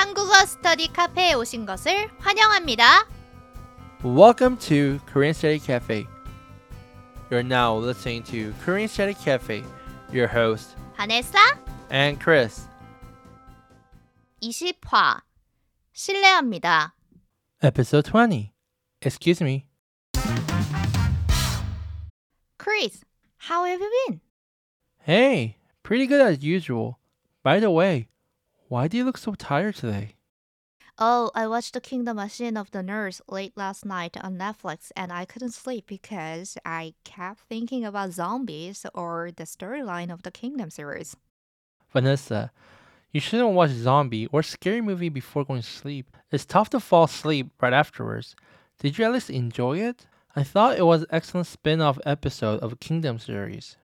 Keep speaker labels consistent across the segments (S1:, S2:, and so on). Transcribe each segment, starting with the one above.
S1: 한국어 스터디 카페에 오신 것을 환영합니다.
S2: Welcome to Korean Study Cafe. You're now listening to Korean Study Cafe. Your host
S1: 바네사
S2: and Chris.
S1: 20화 실례합니다.
S2: Episode 20. Excuse me.
S1: Chris, how have you been?
S2: Hey, pretty good as usual. By the way, why do you look so tired today?
S1: Oh, I watched The Kingdom: Ashin of the North late last night on Netflix and I couldn't sleep because I kept thinking about zombies or the storyline of the Kingdom series.
S2: Vanessa, you shouldn't watch zombie or scary movie before going to sleep. It's tough to fall asleep right afterwards. Did you at least enjoy it? I thought it was an excellent spin-off episode of Kingdom series.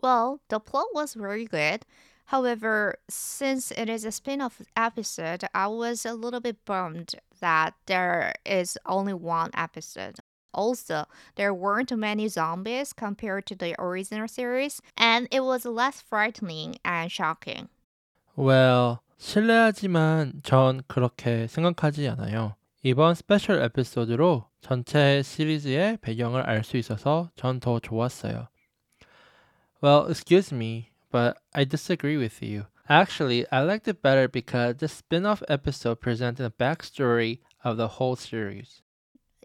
S1: Well, the plot was very good. However, since it is a spin off episode, I was a little bit bummed that there is only one episode. Also, there weren't many zombies compared to the original series, and it was less frightening and shocking.
S2: Well, 실례하지만 전 그렇게 생각하지 않아요. 이번 스페셜 에피소드로 전체 시리즈의 배경을 알 수 있어서 전 더 좋았어요. Well, excuse me, but I disagree with you. Actually, I liked it better because the spin-off episode presented a backstory of the whole series.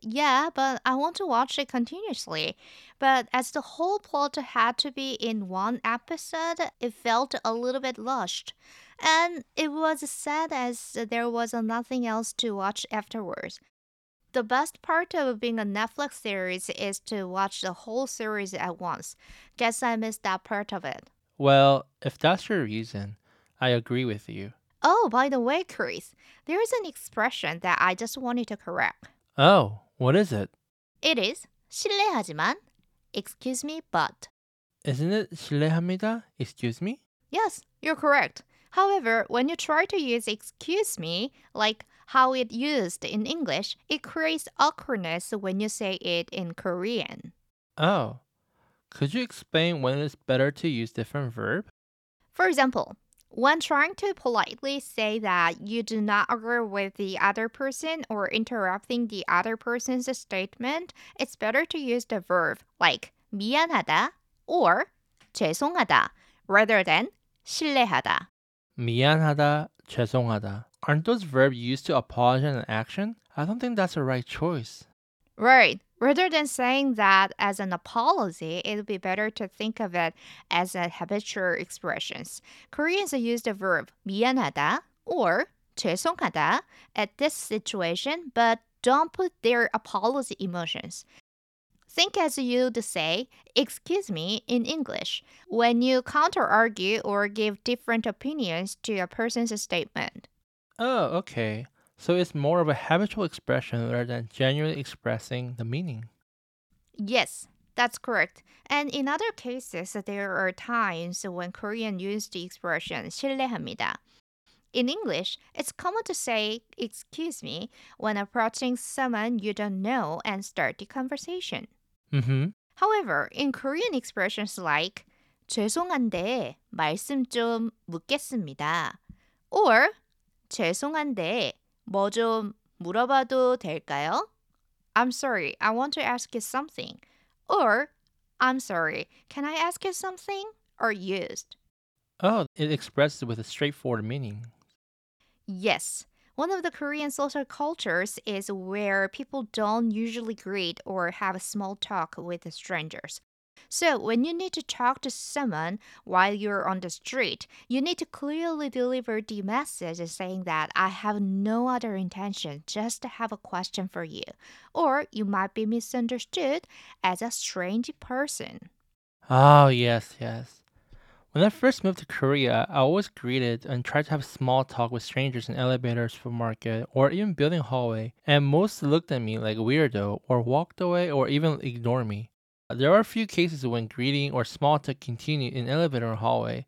S1: Yeah, but I want to watch it continuously. But as the whole plot had to be in one episode, it felt a little bit rushed. And it was sad as there was nothing else to watch afterwards. The best part of being a Netflix series is to watch the whole series at once. Guess I missed that part of it.
S2: Well, if that's your reason, I agree with you.
S1: Oh, by the way, Chris, there is an expression that I just wanted to correct.
S2: Oh, what is it?
S1: It is 실례하지만, excuse me, but.
S2: Isn't it 실례합니다? Excuse me?
S1: Yes, you're correct. However, when you try to use excuse me, like how it used in English, it creates awkwardness when you say it in Korean.
S2: Oh. Could you explain when it's better to use different verb?
S1: For example, when trying to politely say that you do not agree with the other person or interrupting the other person's statement, it's better to use the verb like 미안하다 or 죄송하다 rather than 실례하다.
S2: 미안하다, 죄송하다. Aren't those verbs used to apologize an action? I don't think that's the right choice.
S1: Right. Rather than saying that as an apology, it would be better to think of it as a habitual expressions. Koreans use the verb 미안하다 or 죄송하다 at this situation, but don't put their apology emotions. Think as you'd say, excuse me, in English, when you counter argue or give different opinions to a person's statement.
S2: Oh, okay. So it's more of a habitual expression rather than genuinely expressing the meaning.
S1: Yes, that's correct. And in other cases, there are times when Korean use the expression 실례합니다. In English, it's common to say excuse me when approaching someone you don't know and start the conversation.
S2: Mm-hmm.
S1: However, in Korean expressions like 죄송한데 말씀 좀 묻겠습니다. or 죄송한데 뭐 좀 물어봐도 될까요? I'm sorry, I want to ask you something. Or I'm sorry, can I ask you something? are used.
S2: Oh, it expresses with a straightforward meaning.
S1: Yes. One of the Korean social cultures is where people don't usually greet or have small talk with strangers. So, when you need to talk to someone while you're on the street, you need to clearly deliver the message saying that I have no other intention, just to have a question for you. Or you might be misunderstood as a strange person.
S2: Oh, yes, yes. When I first moved to Korea, I always greeted and tried to have small talk with strangers in elevators, supermarket, or even building hallway, and most looked at me like a weirdo or walked away or even ignored me. There are a few cases when greeting or small talk continue in elevator or hallway,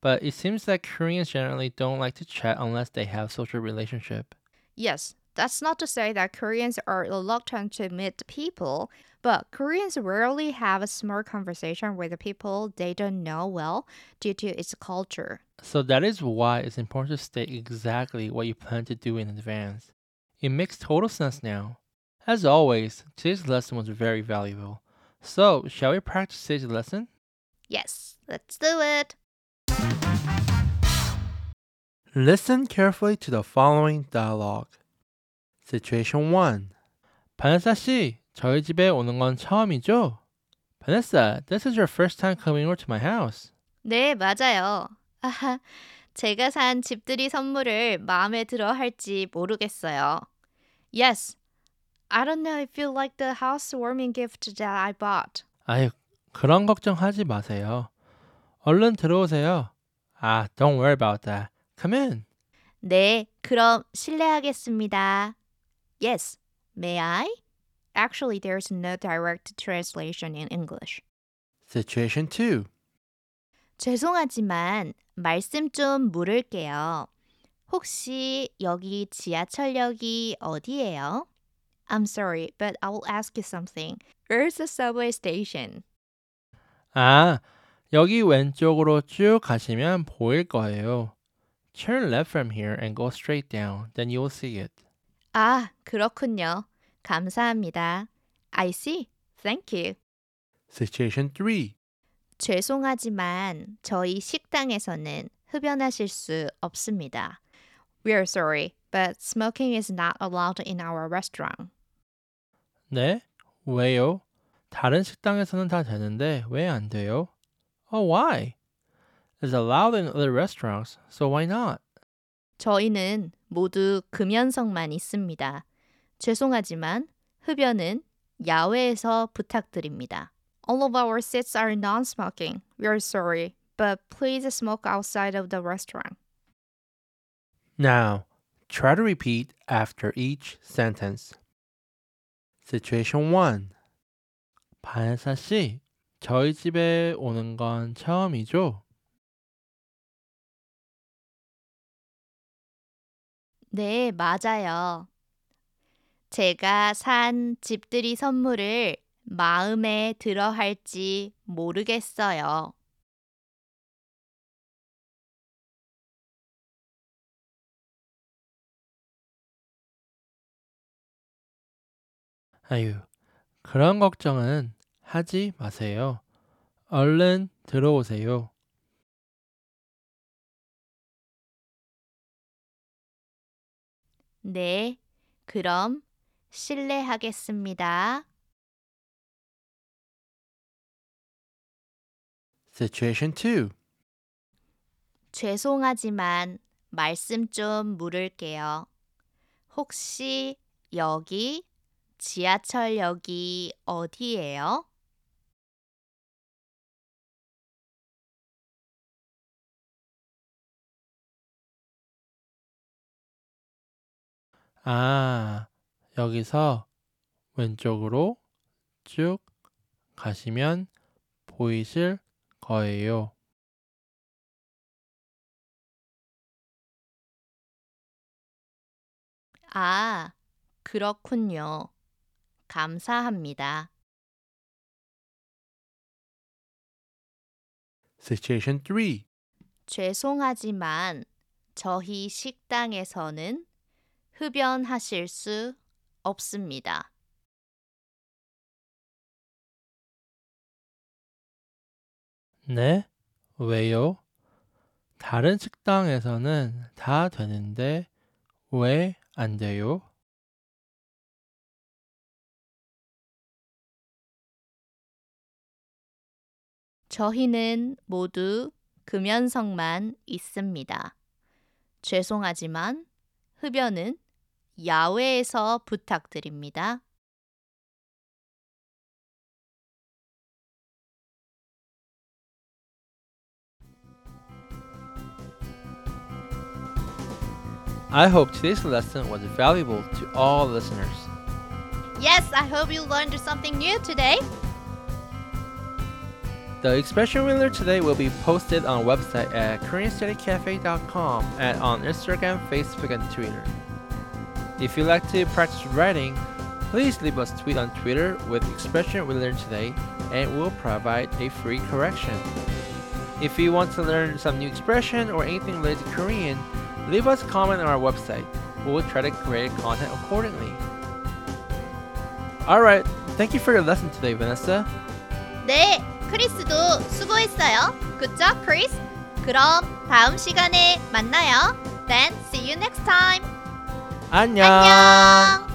S2: but it seems that Koreans generally don't like to chat unless they have social relationship.
S1: Yes, That's not to say that Koreans are reluctant to meet people, but Koreans rarely have a small conversation with people they don't know well due to its culture.
S2: So that is why it's important to state exactly what you plan to do in advance. It makes total sense now. As always, today's lesson was very valuable. So, shall we practice today's lesson?
S1: Yes, let's do it.
S2: Listen carefully to the following dialogue. Situation 1. 바네사 씨, 저희 집에 오는 건 처음이죠? Vanessa, this is your first time coming over to my house.
S1: 네, 맞아요. 아하, 제가 산 집들이 선물을 마음에 들어 할지 모르겠어요. Yes, I don't know if you like the housewarming gift that I bought.
S2: 아유, 그런 걱정하지 마세요. 얼른 들어오세요. Ah, don't worry about that. Come in.
S1: 네, 그럼 실례하겠습니다. Yes, may I? Actually, there's no direct translation in English.
S2: Situation 2.
S1: 죄송하지만 말씀 좀 물을게요. 혹시 여기 지하철역이 어디예요? I'm sorry, but I will ask you something. Where's the subway station?
S2: 아, 여기 왼쪽으로 쭉 가시면 보일 거예요. Turn left from here and go straight down. Then you will see it.
S1: 아, 그렇군요. 감사합니다. I see. Thank you.
S2: Situation 3.
S1: 죄송하지만 저희 식당에서는 흡연하실 수 없습니다. We are sorry, but smoking is not allowed in our restaurant.
S2: 네? 왜요? 다른 식당에서는 다 되는데 왜 안 돼요? Oh, why? It's allowed in other restaurants, so why not?
S1: 저희는 모두 금연석만 있습니다. 죄송하지만 흡연은 야외에서 부탁드립니다. All of our seats are non-smoking. We are sorry, but please smoke outside of the restaurant.
S2: Now, try to repeat after each sentence. Situation 1. 바네사 씨, 저희 집에 오는 건 처음이죠?
S1: 네, 맞아요. 제가 산 집들이 선물을 마음에 들어 할지 모르겠어요.
S2: 아유, 그런 걱정은 하지 마세요. 얼른 들어오세요.
S1: 네, 그럼 실례하겠습니다.
S2: Situation 2.
S1: 죄송하지만 말씀 좀 물을게요. 혹시 여기 지하철역이 어디예요?
S2: 아, 여기서 왼쪽으로 쭉 가시면 보이실 거예요.
S1: 아, 그렇군요. 감사합니다.
S2: Situation 3.
S1: 죄송하지만 저희 식당에서는 흡연하실 수 없습니다.
S2: 네? 왜요? 다른 식당에서는 다 되는데 왜 안 돼요?
S1: 저희는 모두 금연석만 있습니다. 죄송하지만 흡연은 야외에서 부탁드립니다.
S2: I hope today's lesson was valuable to all listeners.
S1: Yes, I hope you learned something new today.
S2: The expression we learned today will be posted on website at koreanstudycafe.com and on Instagram, Facebook, and Twitter. If you'd like to practice writing, please leave us a tweet on Twitter with expression we learned today and we'll provide a free correction. If you want to learn some new expression or anything related to Korean, leave us a comment on our website. We'll try to create content accordingly. Alright, thank you for your lesson today, Vanessa.
S1: 네, 크리스도 수고했어요. 그쵸, 크리스? 그럼 다음 시간에 만나요. Then see you next time.
S2: 안녕!
S1: 안녕.